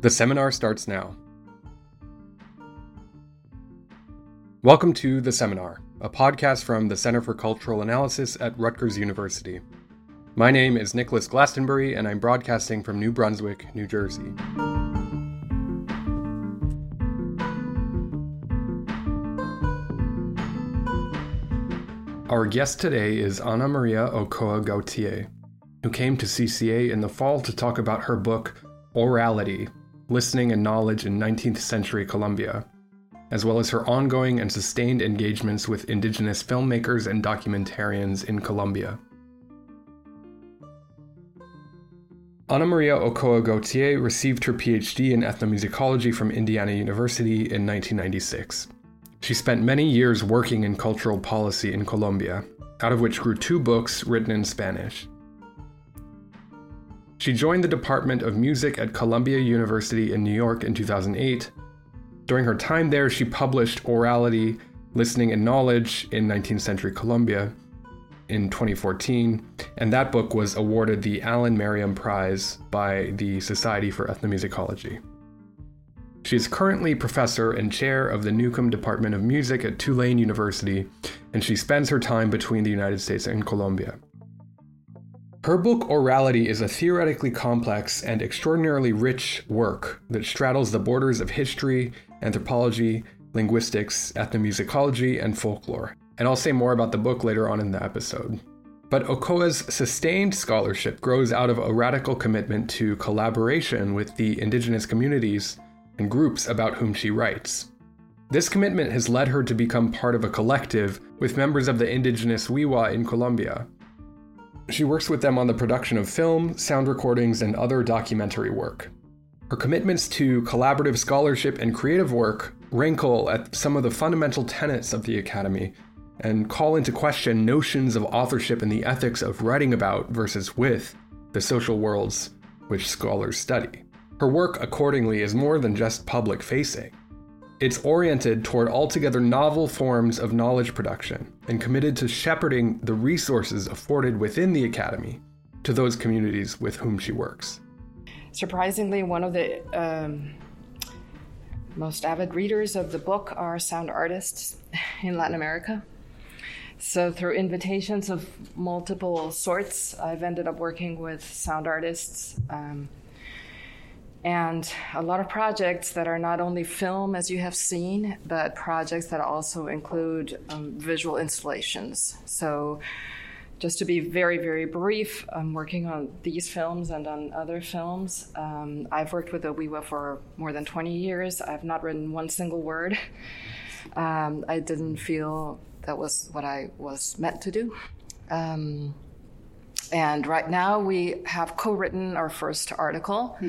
The seminar starts now. Welcome to The Seminar, a podcast from the Center for Cultural Analysis at Rutgers University. My name is Nicholas Glastonbury, and I'm broadcasting from New Brunswick, New Jersey. Our guest today is Ana Maria Ochoa Gautier, who came to CCA in the fall to talk about her book, Aurality Listening and Knowledge in 19th Century Colombia, as well as her ongoing and sustained engagements with indigenous filmmakers and documentarians in Colombia. Ana Maria Ochoa Gautier received her PhD in ethnomusicology from Indiana University in 1996. She spent many years working in cultural policy in Colombia, out of which grew two books written in Spanish. She joined the Department of Music at Columbia University in New York in 2008. During her time there, she published Aurality, Listening and Knowledge in 19th Century Colombia in 2014, and that book was awarded the Alan Merriam Prize by the Society for Ethnomusicology. She is currently professor and chair of the Newcomb Department of Music at Tulane University, and she spends her time between the United States and Colombia. Her book Aurality is a theoretically complex and extraordinarily rich work that straddles the borders of history, anthropology, linguistics, ethnomusicology, and folklore. And I'll say more about the book later on in the episode. But Ochoa's sustained scholarship grows out of a radical commitment to collaboration with the indigenous communities and groups about whom she writes. This commitment has led her to become part of a collective with members of the indigenous Wiwa in Colombia, she works with them on the production of film, sound recordings, and other documentary work. Her commitments to collaborative scholarship and creative work rankle at some of the fundamental tenets of the Academy and call into question notions of authorship and the ethics of writing about versus with the social worlds which scholars study. Her work, accordingly, is more than just public facing. It's oriented toward altogether novel forms of knowledge production and committed to shepherding the resources afforded within the Academy to those communities with whom she works. Surprisingly, one of the um, most avid readers of the book are sound artists in Latin America. So, through invitations of multiple sorts, I've ended up working with sound artists. Um, and a lot of projects that are not only film, as you have seen, but projects that also include um, visual installations. So, just to be very, very brief, I'm working on these films and on other films. Um, I've worked with Wiwa for more than 20 years. I've not written one single word. Um, I didn't feel that was what I was meant to do. Um, and right now we have co written our first article.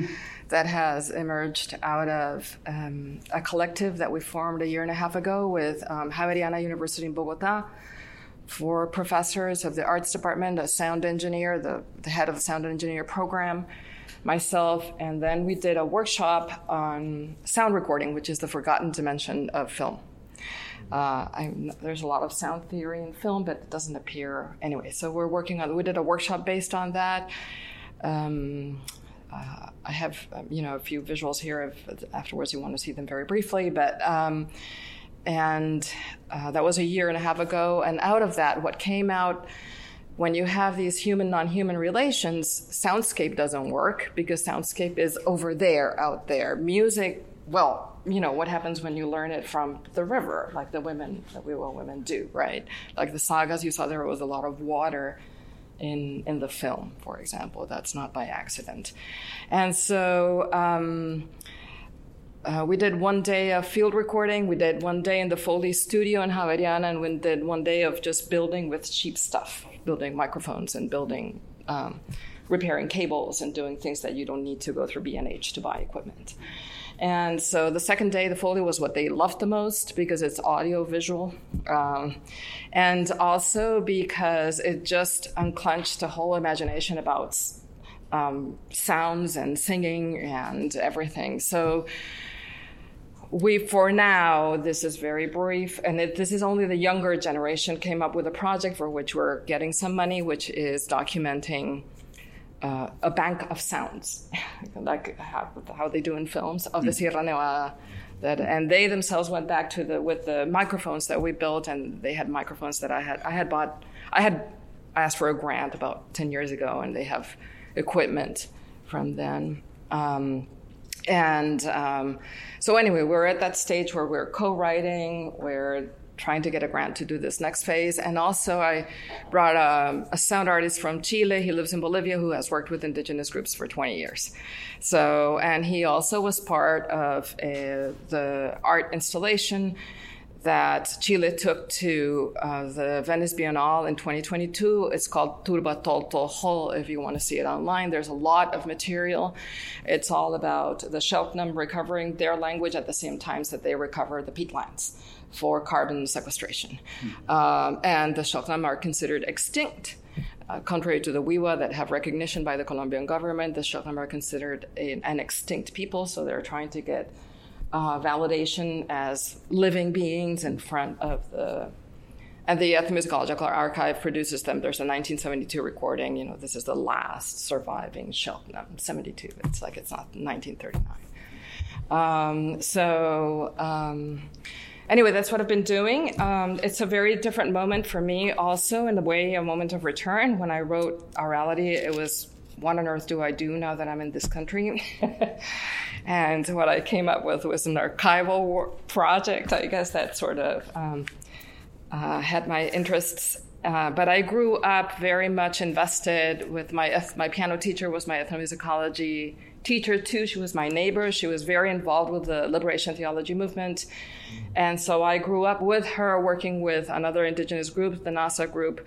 That has emerged out of um, a collective that we formed a year and a half ago with um, Javeriana University in Bogota, four professors of the arts department, a sound engineer, the, the head of the sound engineer program, myself, and then we did a workshop on sound recording, which is the forgotten dimension of film. Uh, there's a lot of sound theory in film, but it doesn't appear anyway. So we're working on. We did a workshop based on that. Um, uh, I have um, you know a few visuals here. If afterwards you want to see them very briefly, but um, and uh, that was a year and a half ago. And out of that, what came out when you have these human non-human relations, soundscape doesn't work because soundscape is over there, out there. Music, well, you know what happens when you learn it from the river, like the women, the Wiwa women do, right? Like the sagas you saw, there was a lot of water in in the film, for example. That's not by accident. And so. Um, uh, we did one day of field recording. We did one day in the Foley studio in Javeriana, and we did one day of just building with cheap stuff, building microphones and building, um, repairing cables and doing things that you don't need to go through B&H to buy equipment. And so the second day, the Foley was what they loved the most because it's audio visual. Um, and also because it just unclenched the whole imagination about um, sounds and singing and everything. So we, for now, this is very brief, and it, this is only the younger generation came up with a project for which we're getting some money, which is documenting uh, a bank of sounds, like how, how, they do in films of the. Sierra Nevada. That, and they themselves went back to the with the microphones that we built, and they had microphones that I had I had bought I had asked for a grant about ten years ago, and they have equipment from then. Um, and um, so anyway, we're at that stage where we're co-writing, we're trying to get a grant to do this next phase. And also, I brought a, a, sound artist from Chile. He lives in Bolivia who has worked with indigenous groups for 20 years. So, and he also was part of a, the art installation that Chile took to uh, the Venice Biennale in 2022. It's called Turba Toltoho, if you want to see it online. There's a lot of material. It's all about the Selknam recovering their language at the same time that they recover the peatlands for carbon sequestration. Mm. Um, and the Selknam are considered extinct. Uh, contrary to the Wiwa that have recognition by the Colombian government, the Selknam are considered a, an extinct people, so they're trying to get uh, validation as living beings in front of the and the ethnomusicological archive produces them. There's a 1972 recording. You know, this is the last surviving Selknam, 72. It's like it's not 1939. Um, so um, anyway, that's what I've been doing. Um, it's a very different moment for me, also in a way, a moment of return. When I wrote Aurality, it was what on earth do I do now that I'm in this country? and what I came up with was an archival project, I guess that sort of um, uh, had my interests. Uh, but I grew up very much invested with my my piano teacher was my ethnomusicology teacher too. She was my neighbor. She was very involved with the liberation theology movement. And so I grew up with her working with another indigenous group, the NASA group.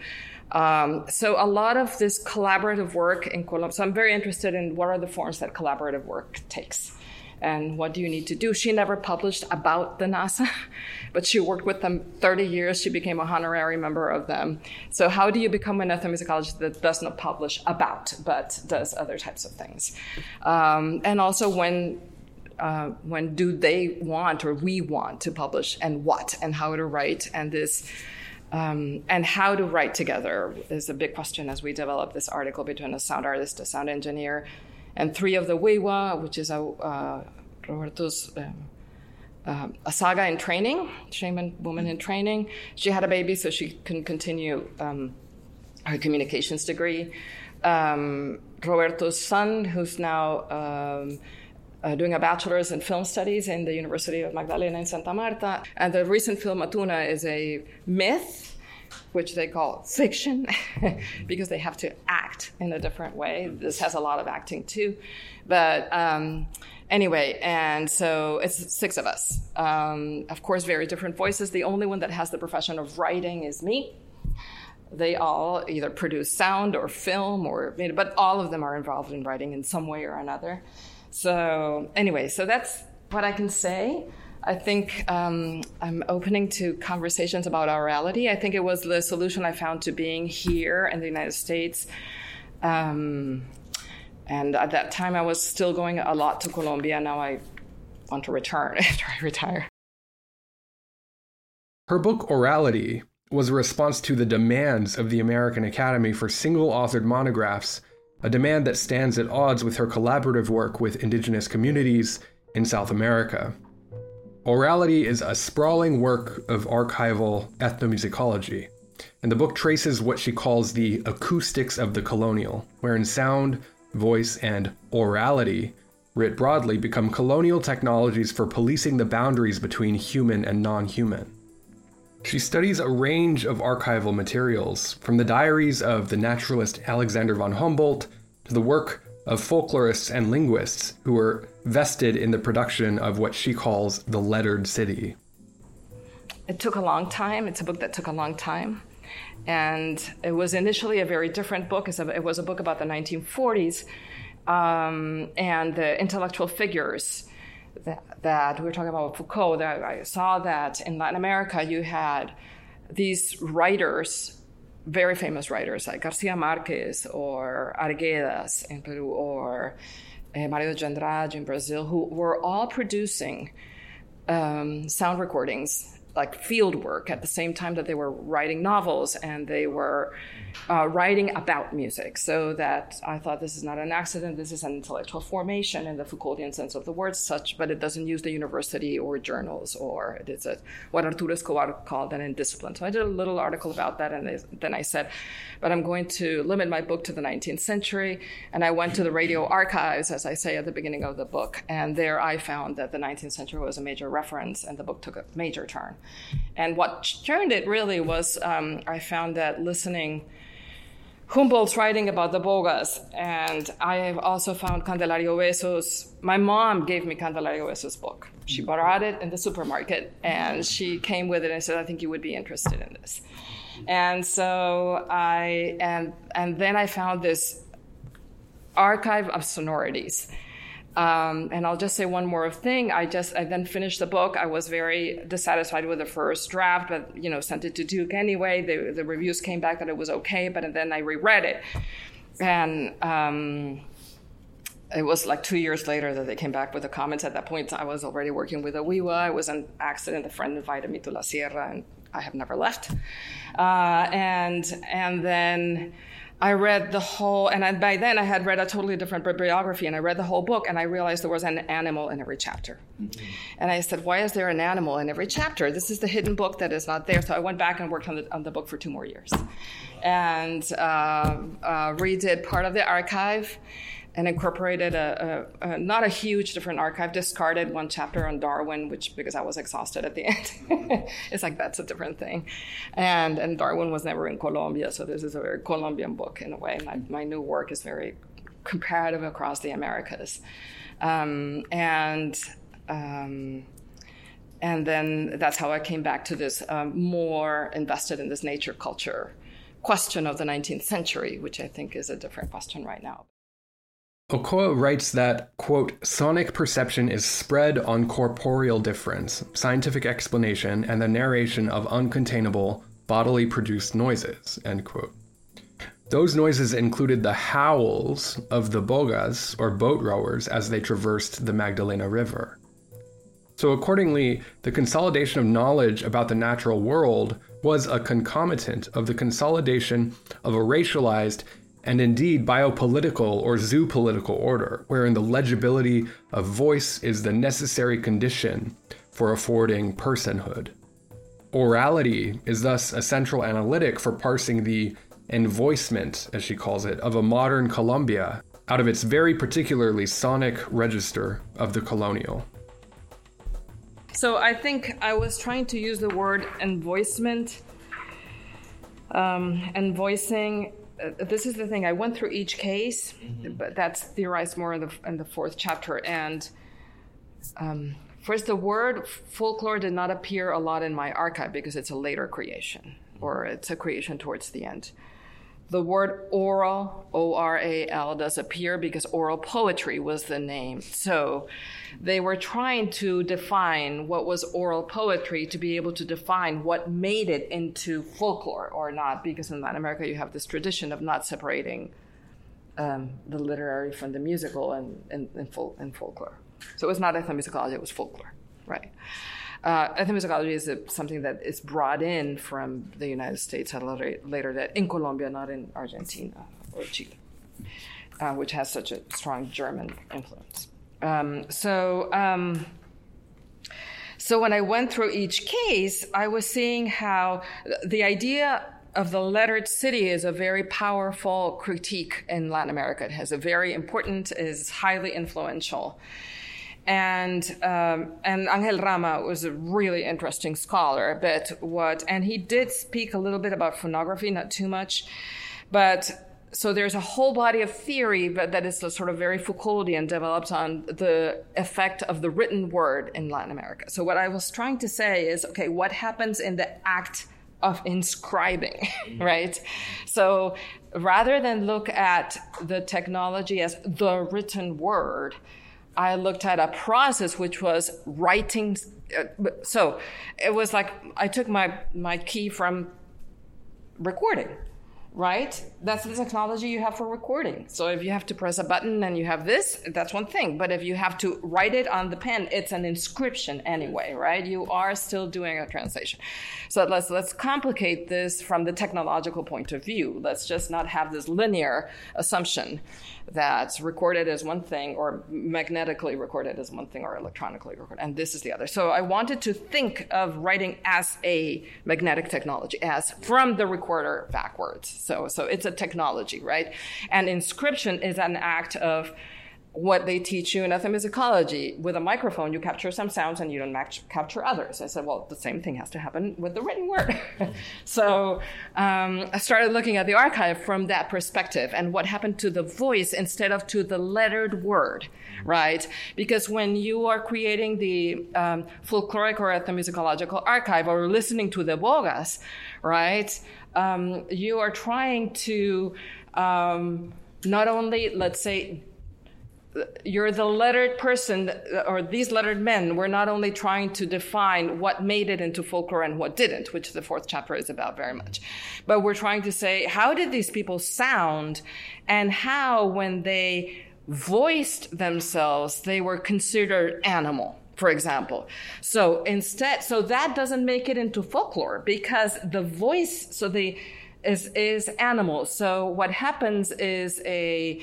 Um, so a lot of this collaborative work in Colombia. So I'm very interested in what are the forms that collaborative work takes and what do you need to do? She never published about the NASA, but she worked with them 30 years. She became a honorary member of them. So, how do you become an ethnomusicologist that does not publish about, but does other types of things? Um, and also, when uh, when do they want or we want to publish, and what, and how to write, and this. Um, and how to write together is a big question as we develop this article between a sound artist, a sound engineer, and three of the Wiwa, which is a uh, Roberto's um, uh, a saga in training, shaman woman in training. She had a baby, so she can continue um, her communications degree. Um, Roberto's son, who's now um, uh, doing a bachelor's in film studies in the University of Magdalena in Santa Marta. And the recent film Atuna is a myth which they call fiction because they have to act in a different way. This has a lot of acting too. But um, anyway, and so it's six of us. Um, of course, very different voices. The only one that has the profession of writing is me. They all either produce sound or film, or but all of them are involved in writing in some way or another. So anyway, so that's what I can say. I think um, I'm opening to conversations about aurality. I think it was the solution I found to being here in the United States. Um, and at that time, I was still going a lot to Colombia. Now I want to return after I retire. Her book, Aurality, was a response to the demands of the American Academy for single authored monographs, a demand that stands at odds with her collaborative work with indigenous communities in South America. Aurality is a sprawling work of archival ethnomusicology, and the book traces what she calls the acoustics of the colonial, wherein sound, voice, and orality, writ broadly, become colonial technologies for policing the boundaries between human and non human. She studies a range of archival materials, from the diaries of the naturalist Alexander von Humboldt to the work of folklorists and linguists who were vested in the production of what she calls the lettered city. It took a long time. It's a book that took a long time. And it was initially a very different book. It was a book about the 1940s um, and the intellectual figures that, that, we were talking about Foucault. That I saw that in Latin America, you had these writers very famous writers like Garcia Marquez or Arguedas in Peru or uh, Mario de Andrade in Brazil, who were all producing um, sound recordings like field work at the same time that they were writing novels and they were uh, writing about music. So that I thought this is not an accident. This is an intellectual formation in the Foucauldian sense of the word, such, but it doesn't use the university or journals or it is a, what Arturo Escobar called an indiscipline. So I did a little article about that, and then I said, but I'm going to limit my book to the 19th century, and I went to the radio archives, as I say at the beginning of the book, and there I found that the 19th century was a major reference, and the book took a major turn. And what turned it really was um, I found that listening. Humboldt's writing about the bogas, and I have also found Candelario Obeso's. My mom gave me Candelario Obeso's book. She bought it in the supermarket, and she came with it and said, "I think you would be interested in this." And so I and and then I found this archive of sonorities um, and I'll just say one more thing. I just I then finished the book. I was very dissatisfied with the first draft, but you know sent it to Duke anyway. The, the reviews came back that it was okay, but then I reread it, and um, it was like two years later that they came back with the comments. At that point, I was already working with Owiwa. It was an accident. A friend invited me to La Sierra, and I have never left. Uh, and and then I read the whole, and I, by then I had read a totally different bibliography, and I read the whole book, and I realized there was an animal in every chapter. Mm-hmm. And I said, why is there an animal in every chapter? This is the hidden book that is not there. So I went back and worked on the, on the book for two more years, and uh, uh, redid part of the archive and incorporated a, a, a, not a huge different archive discarded one chapter on darwin which because i was exhausted at the end. It's like that's a different thing. And and darwin was never in colombia so this is a very colombian book in a way. My, my new work is very comparative across the americas. Um, and um, and then that's how i came back to this um, more invested in this nature culture question of the 19th century which i think is a different question right now Ochoa writes that, quote, sonic perception is spread on corporeal difference, scientific explanation, and the narration of uncontainable, bodily produced noises, end quote. Those noises included the howls of the bogas, or boat rowers, as they traversed the Magdalena River. So, accordingly, the consolidation of knowledge about the natural world was a concomitant of the consolidation of a racialized and indeed biopolitical or zoopolitical order, wherein the legibility of voice is the necessary condition for affording personhood. Aurality is thus a central analytic for parsing the envoicement, as she calls it, of a modern Colombia out of its very particularly sonic register of the colonial. So I think I was trying to use the word envoicement um, and voicing uh, this is the thing. I went through each case, mm-hmm. but that's theorized more in the in the fourth chapter. And um, first, the word folklore did not appear a lot in my archive because it's a later creation, or it's a creation towards the end. The word oral, O R A L, does appear because oral poetry was the name. So they were trying to define what was oral poetry to be able to define what made it into folklore or not, because in Latin America you have this tradition of not separating um, the literary from the musical and, and, and, fol- and folklore. So it was not ethnomusicology, it was folklore, right? Uh, ethnomusicology is a, something that is brought in from the United States later, later date in Colombia, not in Argentina or Chile, uh, which has such a strong German influence. Um, so, um, so when I went through each case, I was seeing how the idea of the lettered city is a very powerful critique in Latin America. It has a very important, is highly influential and um, and Angel Rama was a really interesting scholar. But what and he did speak a little bit about phonography, not too much, but. So there's a whole body of theory but that is sort of very Foucauldian developed on the effect of the written word in Latin America. So what I was trying to say is, okay, what happens in the act of inscribing, right? So rather than look at the technology as the written word, I looked at a process which was writing. Uh, so it was like I took my, my key from recording. Right? That's the technology you have for recording. So if you have to press a button and you have this, that's one thing. But if you have to write it on the pen, it's an inscription anyway, right? You are still doing a translation. So let's let's complicate this from the technological point of view. Let's just not have this linear assumption that's recorded as one thing or magnetically recorded as one thing or electronically recorded and this is the other so i wanted to think of writing as a magnetic technology as from the recorder backwards so so it's a technology right and inscription is an act of what they teach you in ethnomusicology. With a microphone, you capture some sounds and you don't match, capture others. I said, well, the same thing has to happen with the written word. so um, I started looking at the archive from that perspective and what happened to the voice instead of to the lettered word, right? Because when you are creating the um, folkloric or ethnomusicological archive or listening to the bogas, right, um, you are trying to um, not only, let's say, you're the lettered person, or these lettered men were not only trying to define what made it into folklore and what didn't, which the fourth chapter is about very much, but we're trying to say, how did these people sound and how, when they voiced themselves, they were considered animal for example. So instead, so that doesn't make it into folklore because the voice, so the is is animal. So what happens is a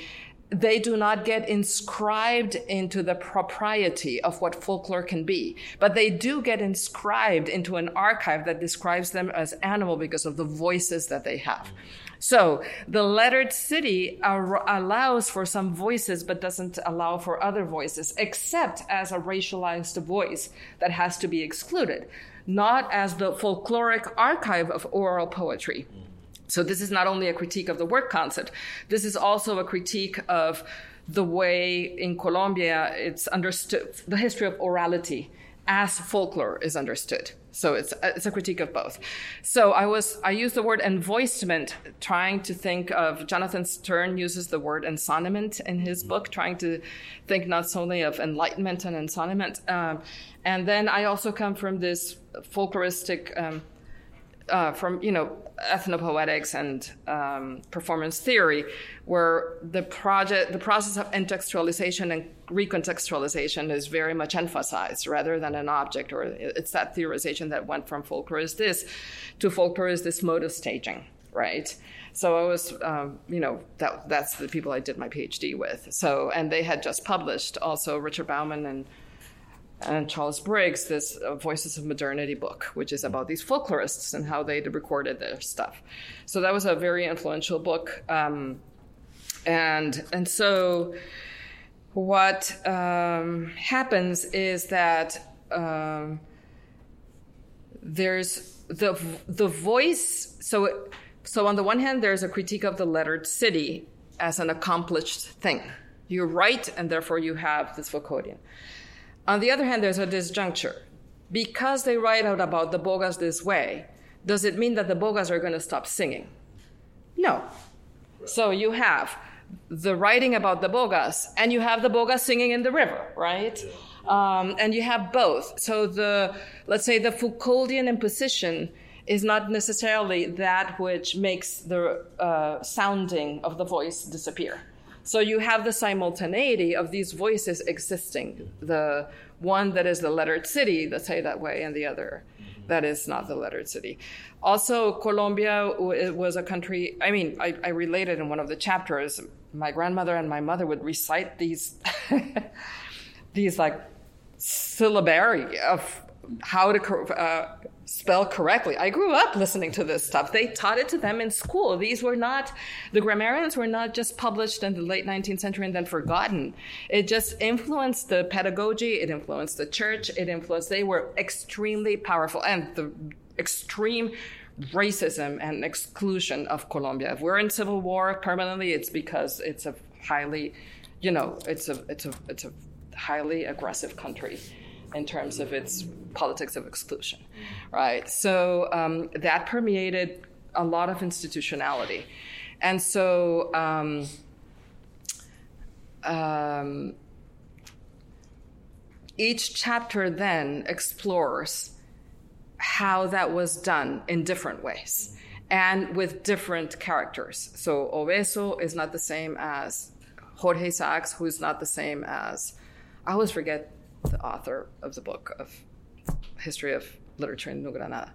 they do not get inscribed into the propriety of what folklore can be, but they do get inscribed into an archive that describes them as animal because of the voices that they have. So the lettered city ar- allows for some voices, but doesn't allow for other voices, except as a racialized voice that has to be excluded, not as the folkloric archive of oral poetry. So this is not only a critique of the work concept, this is also a critique of the way in Colombia it's understood, the history of orality as folklore is understood. So it's it's a critique of both. So I was I used the word envoicement, trying to think of Jonathan Sterne uses the word ensoniment in his book, trying to think not solely of enlightenment and ensoniment. Um, and then I also come from this folkloristic. Um, uh, from you know ethnopoetics and um, performance theory, where the project, the process of intertextualization and recontextualization is very much emphasized, rather than an object, or it's that theorization that went from folklore is this to folklore is this mode of staging, right? So I was, um, you know, that that's the people I did my PhD with. So and they had just published also Richard Bauman and and Charles Briggs this uh, Voices of Modernity book, which is about these folklorists and how they recorded their stuff. So that was a very influential book. Um, and and so what um, happens is that um, there's the the voice. So so on the one hand, there's a critique of the lettered city as an accomplished thing. You write, and therefore you have this vocodion. On the other hand, there's a disjuncture. Because they write out about the bogas this way, does it mean that the bogas are going to stop singing? No. So you have the writing about the bogas, and you have the bogas singing in the river, right? Um, and you have both. So the let's say the Foucauldian imposition is not necessarily that which makes the uh, sounding of the voice disappear. So you have the simultaneity of these voices existing. The one that is the lettered city, let's say that way, and the other that is not the lettered city. Also, Colombia was a country, I mean, I, I related in one of the chapters, my grandmother and my mother would recite these, these like syllabary of how to uh, spell correctly. I grew up listening to this stuff. They taught it to them in school. These were not, the grammarians were not just published in the late 19th century and then forgotten. It just influenced the pedagogy, it influenced the church, it influenced, they were extremely powerful. And the extreme racism and exclusion of Colombia. If we're in civil war permanently, it's because it's a highly, you know, it's a, it's a, it's a highly aggressive country in terms of its politics of exclusion, right? So um, that permeated a lot of institutionality. And so um, um, each chapter then explores how that was done in different ways. and with different characters. So Obeso is not the same as Jorge Isaacs, who's not the same as, I always forget the author of the book of History of Literature in New Granada.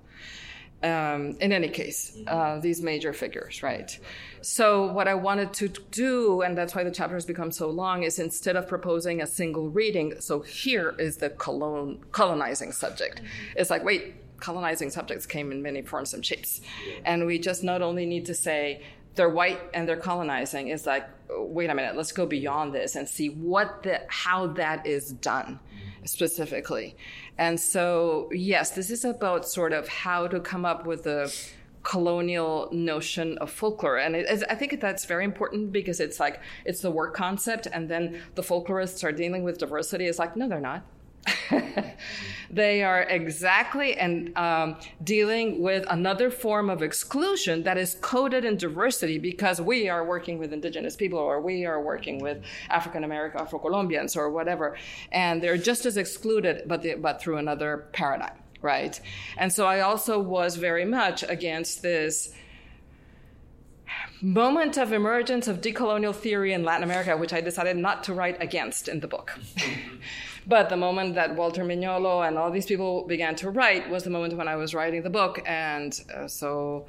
Um, in any case, uh, these major figures, right? So, what I wanted to do, and that's why the chapter has become so long, is instead of proposing a single reading, so here is the colon, colonizing subject. It's like, wait, colonizing subjects came in many forms and shapes. And we just not only need to say they're white and they're colonizing, it's like, wait a minute, let's go beyond this and see what the, how that is done specifically. And so, yes, this is about sort of how to come up with a colonial notion of folklore. And it, I think that's very important because it's like, it's the work concept. And then the folklorists are dealing with diversity. It's like, no, they're not. they are exactly and um, dealing with another form of exclusion that is coded in diversity because we are working with indigenous people or we are working with African American Afro Colombians or whatever, and they're just as excluded, but but through another paradigm, right? And so I also was very much against this moment of emergence of decolonial theory in Latin America, which I decided not to write against in the book. but the moment that Walter Mignolo and all these people began to write was the moment when I was writing the book. And uh, so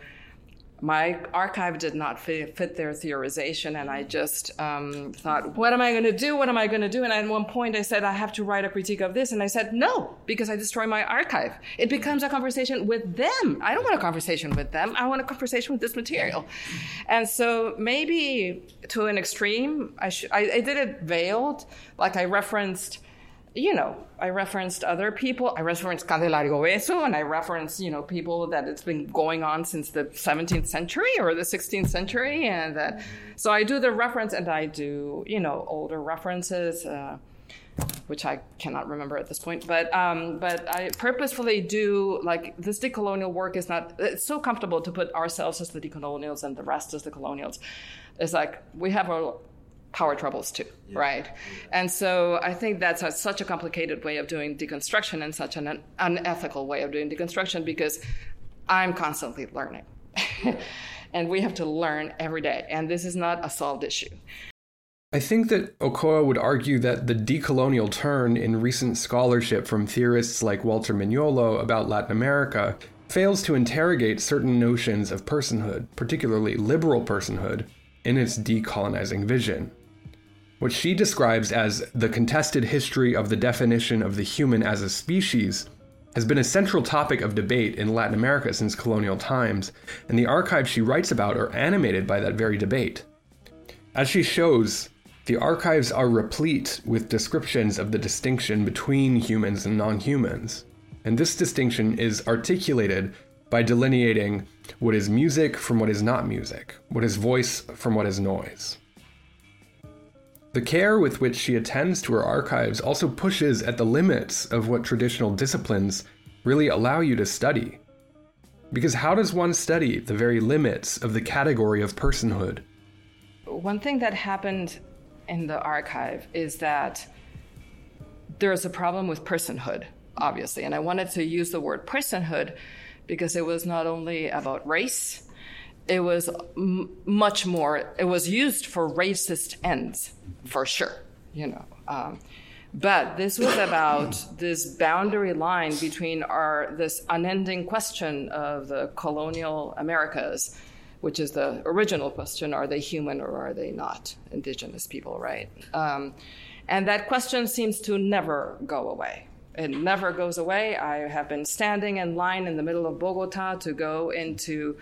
my archive did not fit, fit, their theorization and i just um, thought what am i going to do? What am i going to do? And at one point i said i have to write a critique of this and i said no because i destroy my archive. It becomes a conversation with them. I don't want a conversation with them. I want a conversation with this material. And so maybe to an extreme i, sh- I, I did it veiled like i referenced you know, I referenced other people. I referenced Candelario Obeso, and I referenced, you know, people that it's been going on since the 17th century or the 16th century, and that. So I do the reference, and I do, you know, older references, uh, which I cannot remember at this point. But um, but I purposefully do like this decolonial work is not. It's so comfortable to put ourselves as the decolonials and the rest as the colonials. It's like we have a power troubles too, yeah. right? And so I think that's a, such a complicated way of doing deconstruction and such an unethical way of doing deconstruction because I'm constantly learning. and we have to learn every day. And this is not a solved issue. I think that Ochoa would argue that the decolonial turn in recent scholarship from theorists like Walter Mignolo about Latin America fails to interrogate certain notions of personhood, particularly liberal personhood, in its decolonizing vision what she describes as the contested history of the definition of the human as a species, has been a central topic of debate in Latin America since colonial times, and the archives she writes about are animated by that very debate. As she shows, the archives are replete with descriptions of the distinction between humans and non humans, and this distinction is articulated by delineating what is music from what is not music, what is voice from what is noise. The care with which she attends to her archives also pushes at the limits of what traditional disciplines really allow you to study. Because how does one study the very limits of the category of personhood? One thing that happened in the archive is that there is a problem with personhood, obviously. And I wanted to use the word personhood because it was not only about race, it was m- much more, it was used for racist ends, for sure, you know. Um, but this was about this boundary line between our, this unending question of the colonial Americas, which is the original question are they human or are they not indigenous people, right? Um, and that question seems to never go away. It never goes away. I have been standing in line in the middle of Bogota to go into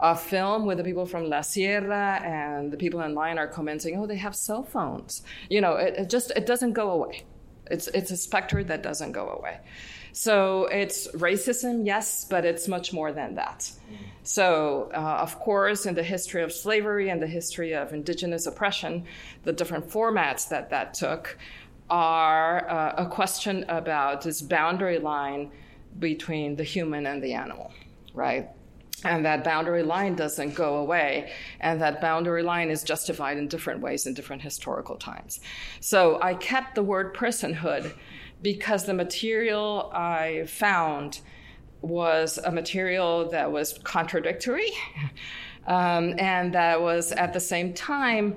a film with the people from La Sierra and the people in line are commenting, oh, they have cell phones. You know, it, it just, it doesn't go away. It's, it's a specter that doesn't go away. So it's racism, yes, but it's much more than that. So, uh, of course, in the history of slavery and the history of indigenous oppression, the different formats that that took are uh, a question about this boundary line between the human and the animal, right? and that boundary line doesn't go away and that boundary line is justified in different ways in different historical times so i kept the word personhood because the material i found was a material that was contradictory um, and that was at the same time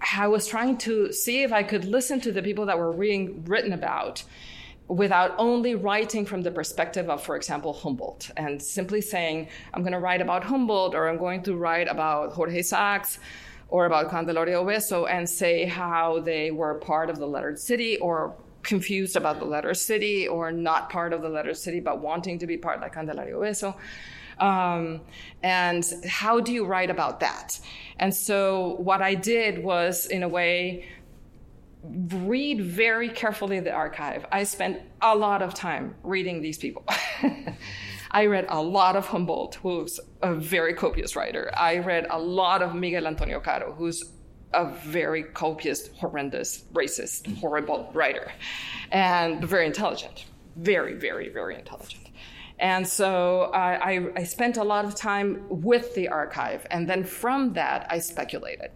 I was trying to see if I could listen to the people that were being written about without only writing from the perspective of, for example, Humboldt, and simply saying, I'm going to write about Humboldt or I'm going to write about Jorge Isaacs or about Candelario Obeso and say how they were part of the lettered city or confused about the lettered city or not part of the lettered city but wanting to be part like Candelario Obeso. Um, and how do you write about that? And so what I did was, in a way, read very carefully the archive. I spent a lot of time reading these people. I read a lot of Humboldt, who's a very copious writer. I read a lot of Miguel Antonio Caro, who's a very copious, horrendous, racist, horrible writer, and very intelligent. Very, very, very intelligent. And so I, I, spent a lot of time with the archive, and then from that, I speculated.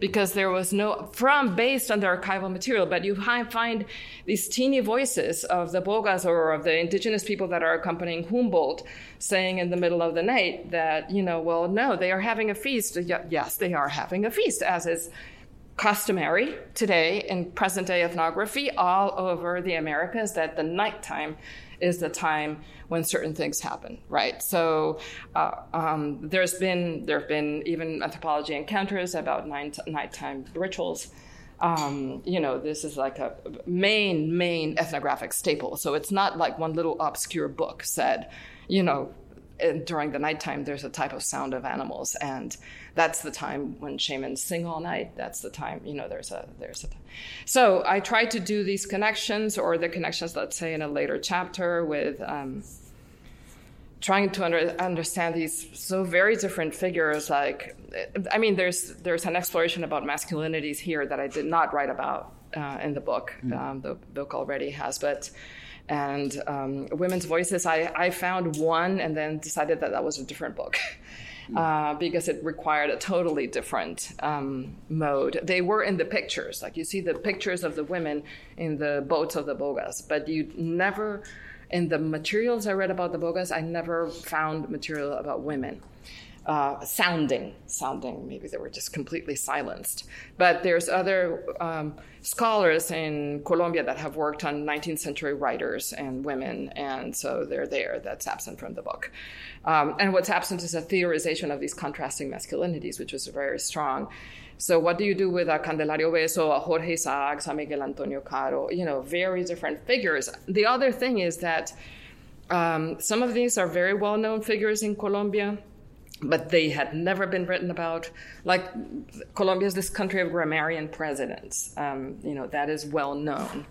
Because there was no from based on the archival material but you find these teeny voices of the bogas or of the indigenous people that are accompanying humboldt saying in the middle of the night that you know well no they are having a feast. Yes they are having a feast as is customary today in present day ethnography all over the americas that the nighttime is the time when certain things happen, right? So uh, um, there's been there have been even anthropology encounters about night, nighttime rituals. Um, you know, this is like a main main ethnographic staple. So it's not like one little obscure book said, you know, during the nighttime there's a type of sound of animals. And that's the time when shamans sing all night. That's the time you know there's a there's a so i try to do these connections or the connections let's say in a later chapter with um, trying to under, understand these so very different figures. Like i mean there's there's an exploration about masculinities here that i did not write about uh, in the book mm. um, the book already has but and um, women's voices I, I found one and then decided that that was a different book uh, because it required a totally different um, mode. They were in the pictures like you see the pictures of the women in the boats of the bogas but you never in the materials i read about the bogas i never found material about women uh, sounding, sounding. Maybe they were just completely silenced. But there's other um, scholars in Colombia that have worked on 19th century writers and women, and so they're there. That's absent from the book. Um, and what's absent is a theorization of these contrasting masculinities, which was very strong. So what do you do with a Candelario Obeso, a Jorge Isaacs, a Miguel Antonio Caro? You know, very different figures. The other thing is that um, some of these are very well-known figures in Colombia but they had never been written about. Like Colombia is this country of grammarian presidents. Um, you know that is well known.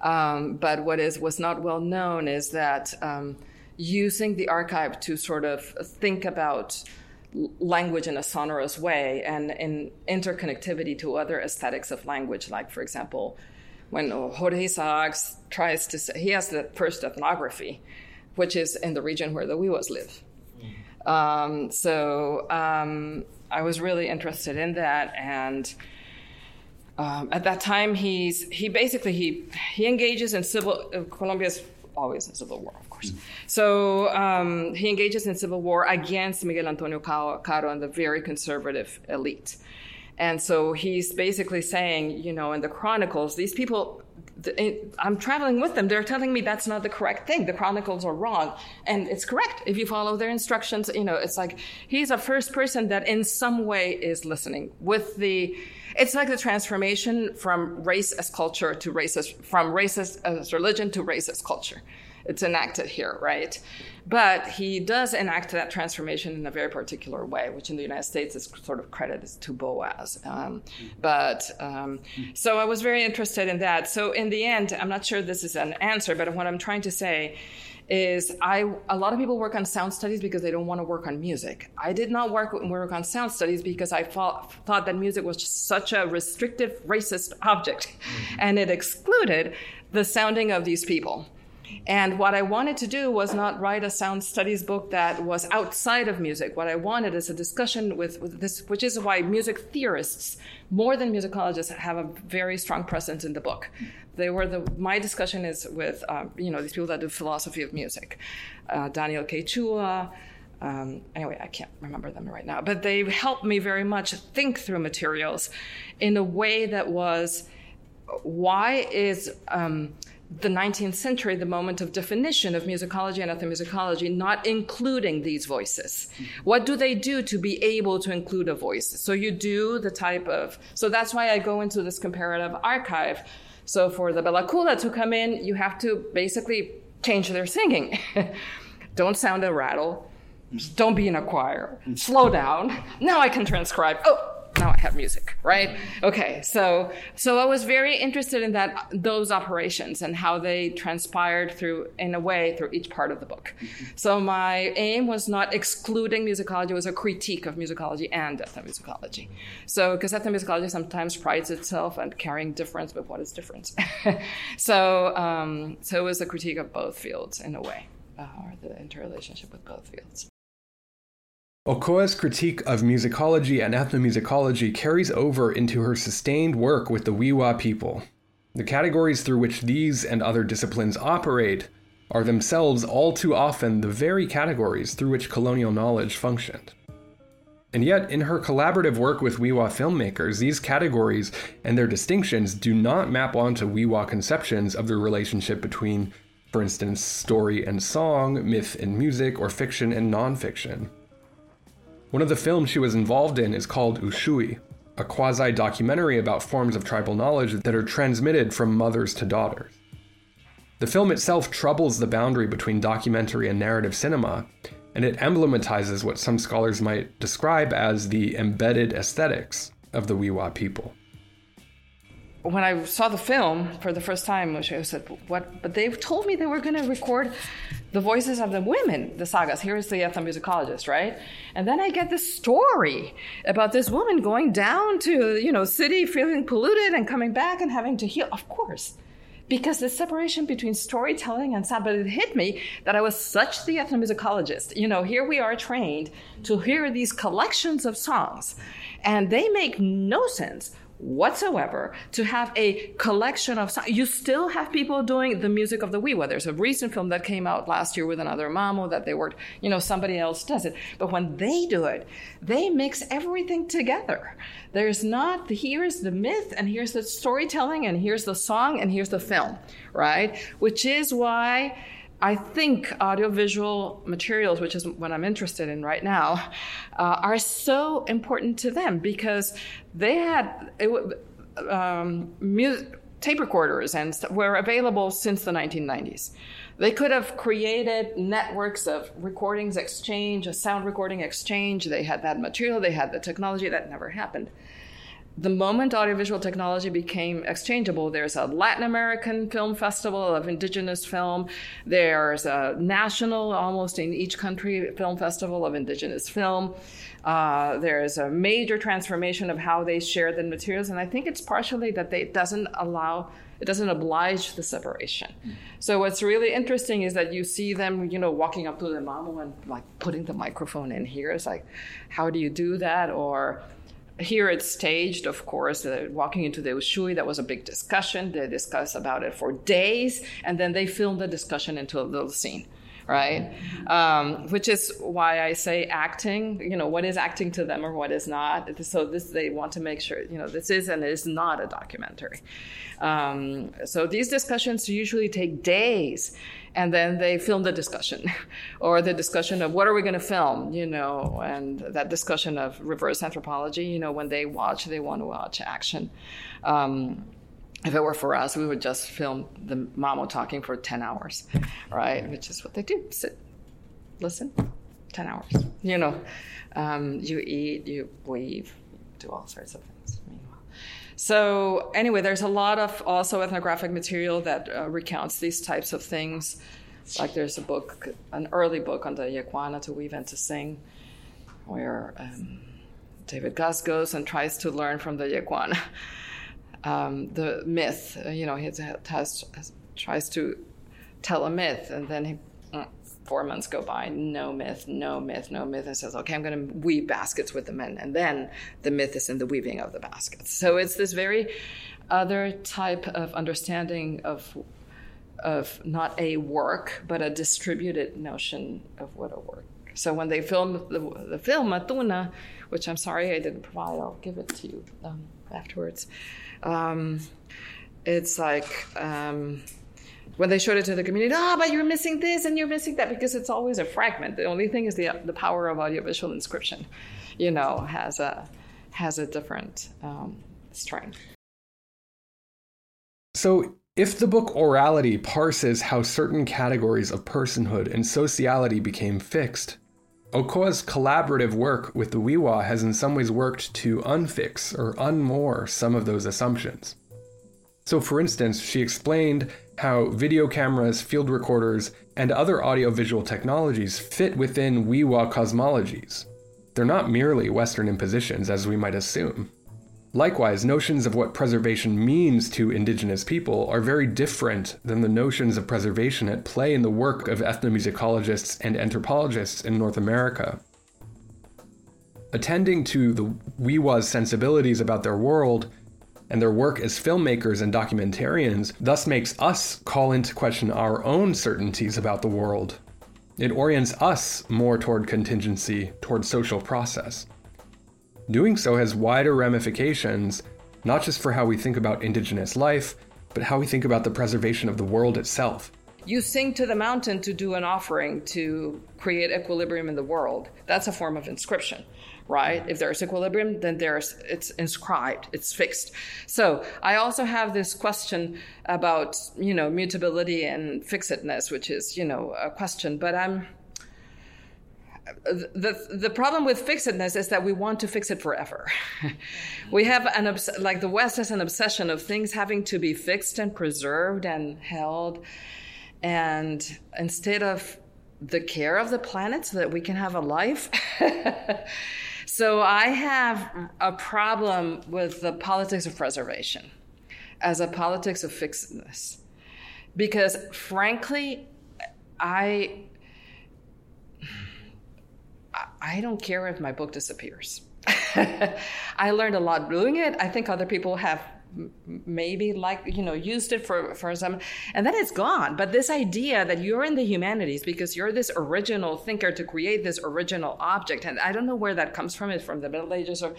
Um, but what is was not well known is that um, using the archive to sort of think about language in a sonorous way and in interconnectivity to other aesthetics of language, like for example, when Jorge Isaacs tries to say he has the first ethnography, which is in the region where the Wiwas live um, so um, I was really interested in that, and um, at that time, he's he basically he he engages in civil. Uh, Colombia's always in civil war, of course. So um, he engages in civil war against Miguel Antonio Caro and the very conservative elite. And so he's basically saying, you know, in the chronicles, these people Eh, I'm traveling with them. They're telling me that's not the correct thing. The chronicles are wrong. And it's correct. If you follow their instructions, you know, it's like he's a first person that in some way is listening with the, it's like the transformation from race as culture to race as, from race as, as religion to race as culture it's enacted here, right? But he does enact that transformation in a very particular way, which in the United States is sort of credited to Boas. Um, but um, so I was very interested in that. So in the end, I'm not sure this is an answer, but what I'm trying to say is I a lot of people work on sound studies because they don't want to work on music. I did not work work on sound studies because I thought, thought that music was such a restrictive racist object, mm-hmm. and it excluded the sounding of these people. And what I wanted to do was not write a sound studies book that was outside of music. What I wanted is a discussion with, with this, which is why music theorists, more than musicologists, have a very strong presence in the book. They were the my discussion is with um, you know these people that do philosophy of music, uh, Daniel Chua. Um, anyway, I can't remember them right now, but they helped me very much think through materials in a way that was why is um, the 19th century the moment of definition of musicology and ethnomusicology, not including these voices? What do they do to be able to include a voice? So you do the type of, so that's why I go into this comparative archive. So for the Bella Coola to come in, you have to basically change their singing. Don't sound a rattle. Don't be in a choir. Mm. Slow down. Now I can transcribe. Oh, now I have music, right? Okay, so so I was very interested in that those operations and how they transpired through in a way through each part of the book. So my aim was not excluding musicology; it was a critique of musicology and ethnomusicology. So because ethnomusicology sometimes prides itself on carrying difference, but what is difference? so um, so it was a critique of both fields in a way, uh, or the interrelationship with both fields. Ochoa's critique of musicology and ethnomusicology carries over into her sustained work with the Wiwa people. The categories through which these and other disciplines operate are themselves all too often the very categories through which colonial knowledge functioned. And yet, in her collaborative work with Wiwa filmmakers, these categories and their distinctions do not map onto Wiwa conceptions of the relationship between, for instance, story and song, myth and music, or fiction and nonfiction. One of the films she was involved in is called Ushui, a quasi documentary about forms of tribal knowledge that are transmitted from mothers to daughters. The film itself troubles the boundary between documentary and narrative cinema, and it emblematizes what some scholars might describe as the embedded aesthetics of the Wiwa people when I saw the film for the first time, I said, "What?" But they told me they were going to record the voices of the women, the sagas. Here's the ethnomusicologist, right? And then I get this story about this woman going down to you know city, feeling polluted, and coming back and having to heal. Of course, because the separation between storytelling and sound. But it hit me that I was such the ethnomusicologist. You know, here we are trained to hear these collections of songs, and they make no sense whatsoever to have a collection of songs. You still have people doing the music of the Wiwa. There's a recent film that came out last year with another Mamo that they worked, you know, somebody else does it. But when they do it, they mix everything together. There's not, here's the myth, and here's the storytelling, and here's the song, and here's the film, right? Which is why I think audiovisual materials, which is what I'm interested in right now, uh, are so important to them because they had it, um, music, tape recorders and were available since the 1990s. They could have created networks of recordings exchange, a sound recording exchange. They had that material, they had the technology that never happened the moment audiovisual technology became exchangeable, there's a Latin American film festival of indigenous film. There's a national, almost in each country, film festival of indigenous film. Uh, there's a major transformation of how they share the materials, and I think it's partially that they, it doesn't allow it doesn't oblige the separation. Mm. So what's really interesting is that you see them, you know, walking up to the mamo and like putting the microphone in here. It's like, how do you do that? Or here it's staged, of course, uh, walking into the Ushui, that was a big discussion. They discussed about it for days, and then they filmed the discussion into a little scene, right? Um, which is why I say acting, you know, what is acting to them or what is not. So this, they want to make sure, you know, this is and is not a documentary. Um, so these discussions usually take days and then they film the discussion or the discussion of what are we going to film you know and that discussion of reverse anthropology you know when they watch they want to watch action um, if it were for us we would just film the mamo talking for 10 hours right? Which is what they do. Sit listen 10 hours. You know um, you eat you weave do all sorts of things so anyway, there's a lot of also ethnographic material that uh, recounts these types of things. Like there's a book, an early book on the Yekwana to weave and to sing, where um, David Guss goes and tries to learn from the Yekwana um, the myth. Uh, you know, he has, has, tries to tell a myth, and then he, mm, four months go by, no myth, no myth, no myth, and says, okay, I'm going to weave baskets with the men, and then the myth is in the weaving of the baskets. So it's this very other type of understanding of of not a work, but a distributed notion of what a work. So when they filmed the, the film Matuna, which I'm sorry I didn't provide, I'll give it to you um, afterwards. Um, it's like um, when they showed it to the community, ah, oh, but you're missing this and you're missing that because it's always a fragment. The only thing is the the power of audiovisual inscription, you know, has a has a different um, strength. So if the book Aurality parses how certain categories of personhood and sociality became fixed, Ochoa's collaborative work with the Wiwa has in some ways worked to unfix or unmoor some of those assumptions. So, for instance, she explained how video cameras, field recorders, and other audiovisual technologies fit within Wiwa cosmologies. They're not merely Western impositions, as we might assume. Likewise, notions of what preservation means to indigenous people are very different than the notions of preservation at play in the work of ethnomusicologists and anthropologists in North America. Attending to the Wiwa's sensibilities about their world and their work as filmmakers and documentarians thus makes us call into question our own certainties about the world. It orients us more toward contingency, toward social process. Doing so has wider ramifications, not just for how we think about Indigenous life, but how we think about the preservation of the world itself. You sing to the mountain to do an offering to create equilibrium in the world. That's a form of inscription, right? If there's equilibrium, then there's it's inscribed, it's fixed. So I also have this question about you know mutability and fixedness, which is you know a question, but I'm the the problem with fixedness is that we want to fix it forever. we have an obs- like the West has an obsession of things having to be fixed and preserved and held, and instead of the care of the planet so that we can have a life. so I have a problem with the politics of preservation as a politics of fixedness, because frankly, I I don't care if my book disappears. I learned a lot doing it. I think other people have maybe like you know used it for for some and then it's gone but this idea that you're in the humanities because you're this original thinker to create this original object and i don't know where that comes from it from the middle ages or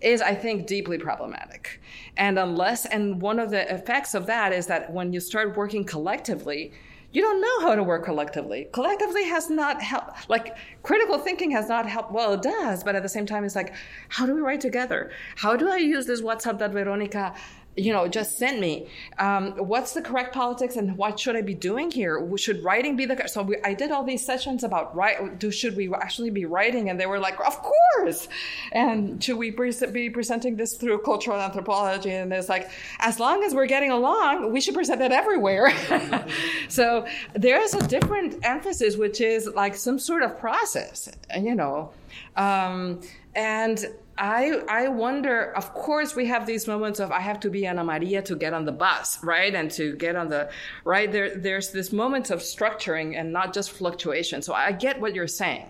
is i think deeply problematic and unless and one of the effects of that is that when you start working collectively you don't know how to work collectively. Collectively has not helped. Like critical thinking has not helped. Well, it does, but at the same time, it's like, how do we write together? How do I use this WhatsApp that Veronica you know, just sent me. Um, what's the correct politics and what should I be doing here? Should writing be the so we, I did all these sessions about right. Do should we actually be writing? And they were like, of course. And should we pre- be presenting this through cultural anthropology? And it's like, as long as we're getting along, we should present it everywhere. so there is a different emphasis, which is like some sort of process, you know, um, and I I wonder. Of course, we have these moments of I have to be Ana Maria to get on the bus, right, and to get on the right. There there's this moments of structuring and not just fluctuation. So I get what you're saying.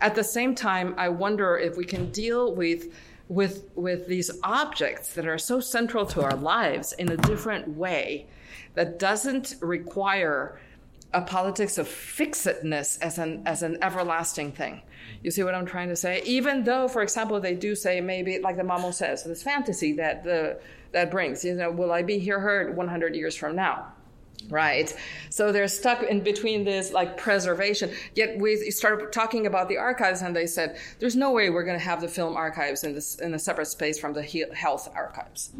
At the same time, I wonder if we can deal with with with these objects that are so central to our lives in a different way that doesn't require a politics of fixedness as an as an everlasting thing you see what I'm trying to say? Even though, for example, they do say maybe, like the Mamo says, this fantasy that the that brings. You know, will I be here heard 100 years from now? Right. So they're stuck in between this like preservation. Yet we started talking about the archives, and they said there's no way we're going to have the film archives in this in a separate space from the health archives.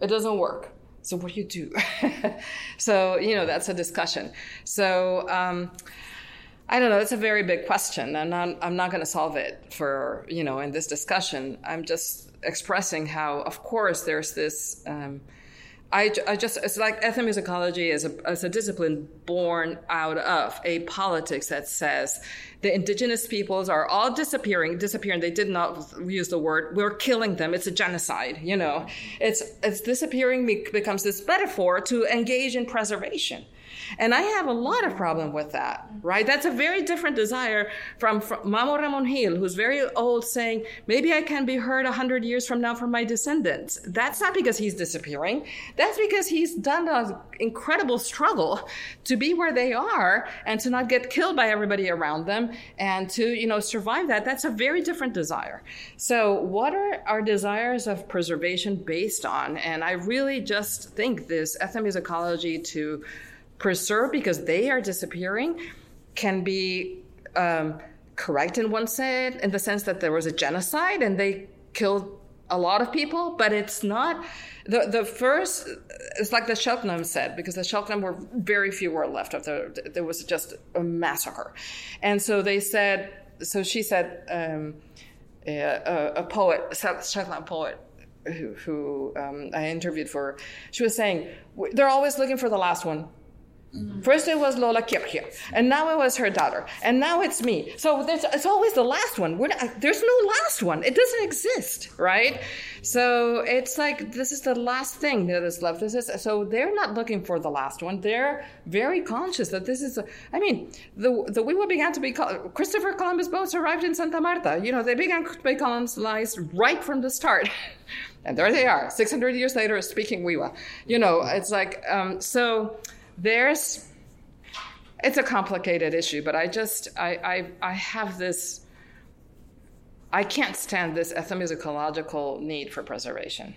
It doesn't work. So what do you do? so you know that's a discussion. So. Um, I don't know. It's a very big question, and I'm, not I'm not going to solve it for you know in this discussion. I'm just expressing how, of course, there's this. Um, I, I just it's like ethnomusicology is a, is a discipline born out of a politics that says the indigenous peoples are all disappearing, disappearing. They did not use the word. We're killing them. It's a genocide. You know, it's it's disappearing becomes this metaphor to engage in preservation And I have a lot of problem with that, right? That's a very different desire from, from Mamo Ramon Gil, who's very old, saying, maybe I can be heard 100 years from now from my descendants. That's not because he's disappearing. That's because he's done an incredible struggle to be where they are and to not get killed by everybody around them and to, you know, survive that. That's a very different desire. So what are our desires of preservation based on? And I really just think this ethnomusicology to preserve because they are disappearing can be um, correct in one sense, in the sense that there was a genocide and they killed a lot of people, but it's not the the first. It's like the Selknam said because the Selknam were very few were left of the. There was just a massacre, and so they said. So she said, um, a, a, poet, Selknam poet, who, who um, I interviewed for, she was saying they're always looking for the last one. Mm-hmm. First it was Lola Kiepja, and now it was her daughter, and now it's me. So it's always the last one. Not, there's no last one. It doesn't exist, right? So it's like this is the last thing that is left. This is so they're not looking for the last one. They're very conscious that this is. A, I mean, the the Wiwa began to be Christopher Columbus boats arrived in Santa Marta. You know, they began to be colonized right from the start. and there they are, 600 years later, speaking Wiwa. You know, it's like um, so there's it's a complicated issue, but I just I I, I have this I can't stand this ethnomusicological need for preservation.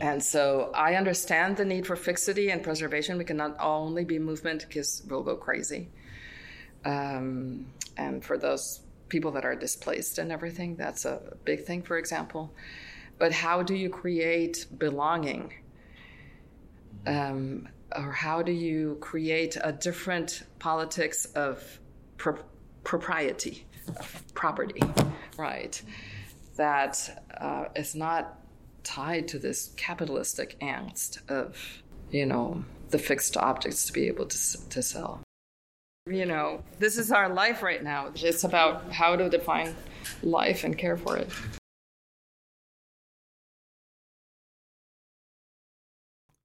And so I understand the need for fixity and preservation. We cannot only be movement because we'll go crazy. Um, and for those people that are displaced and everything, that's a big thing, for example. But how do you create belonging? Um, or how do you create a different politics of pro- propriety, of property, right? That uh, is not tied to this capitalistic angst of, you know, the fixed objects to be able to, to sell. You know, this is our life right now. It's about how to define life and care for it.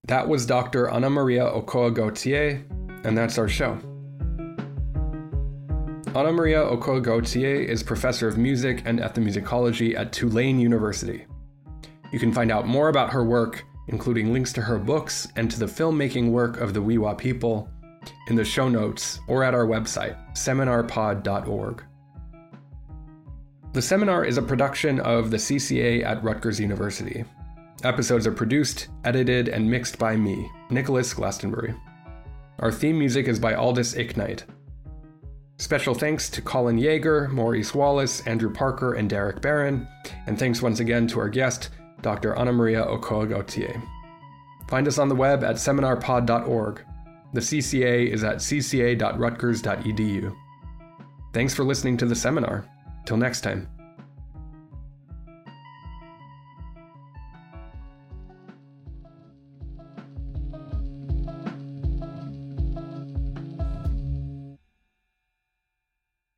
That was Dr. Ana Maria Ochoa Gautier, and that's our show. Ana Maria Ochoa Gautier is professor of music and ethnomusicology at Tulane University. You can find out more about her work, including links to her books and to the filmmaking work of the Wiwa people, in the show notes or at our website, seminarpod.org. The seminar is a production of the CCA at Rutgers University. Episodes are produced, edited, and mixed by me, Nicholas Glastonbury. Our theme music is by Aldous Ichnite. Special thanks to Colin Jager, Maurice Wallace, Andrew Parker, and Derek Barron, and thanks once again to our guest, Dr. Ana Maria Ochoa Gautier. Find us on the web at seminarpod.org. The CCA is at cca.rutgers.edu. Thanks for listening to the seminar. Till next time.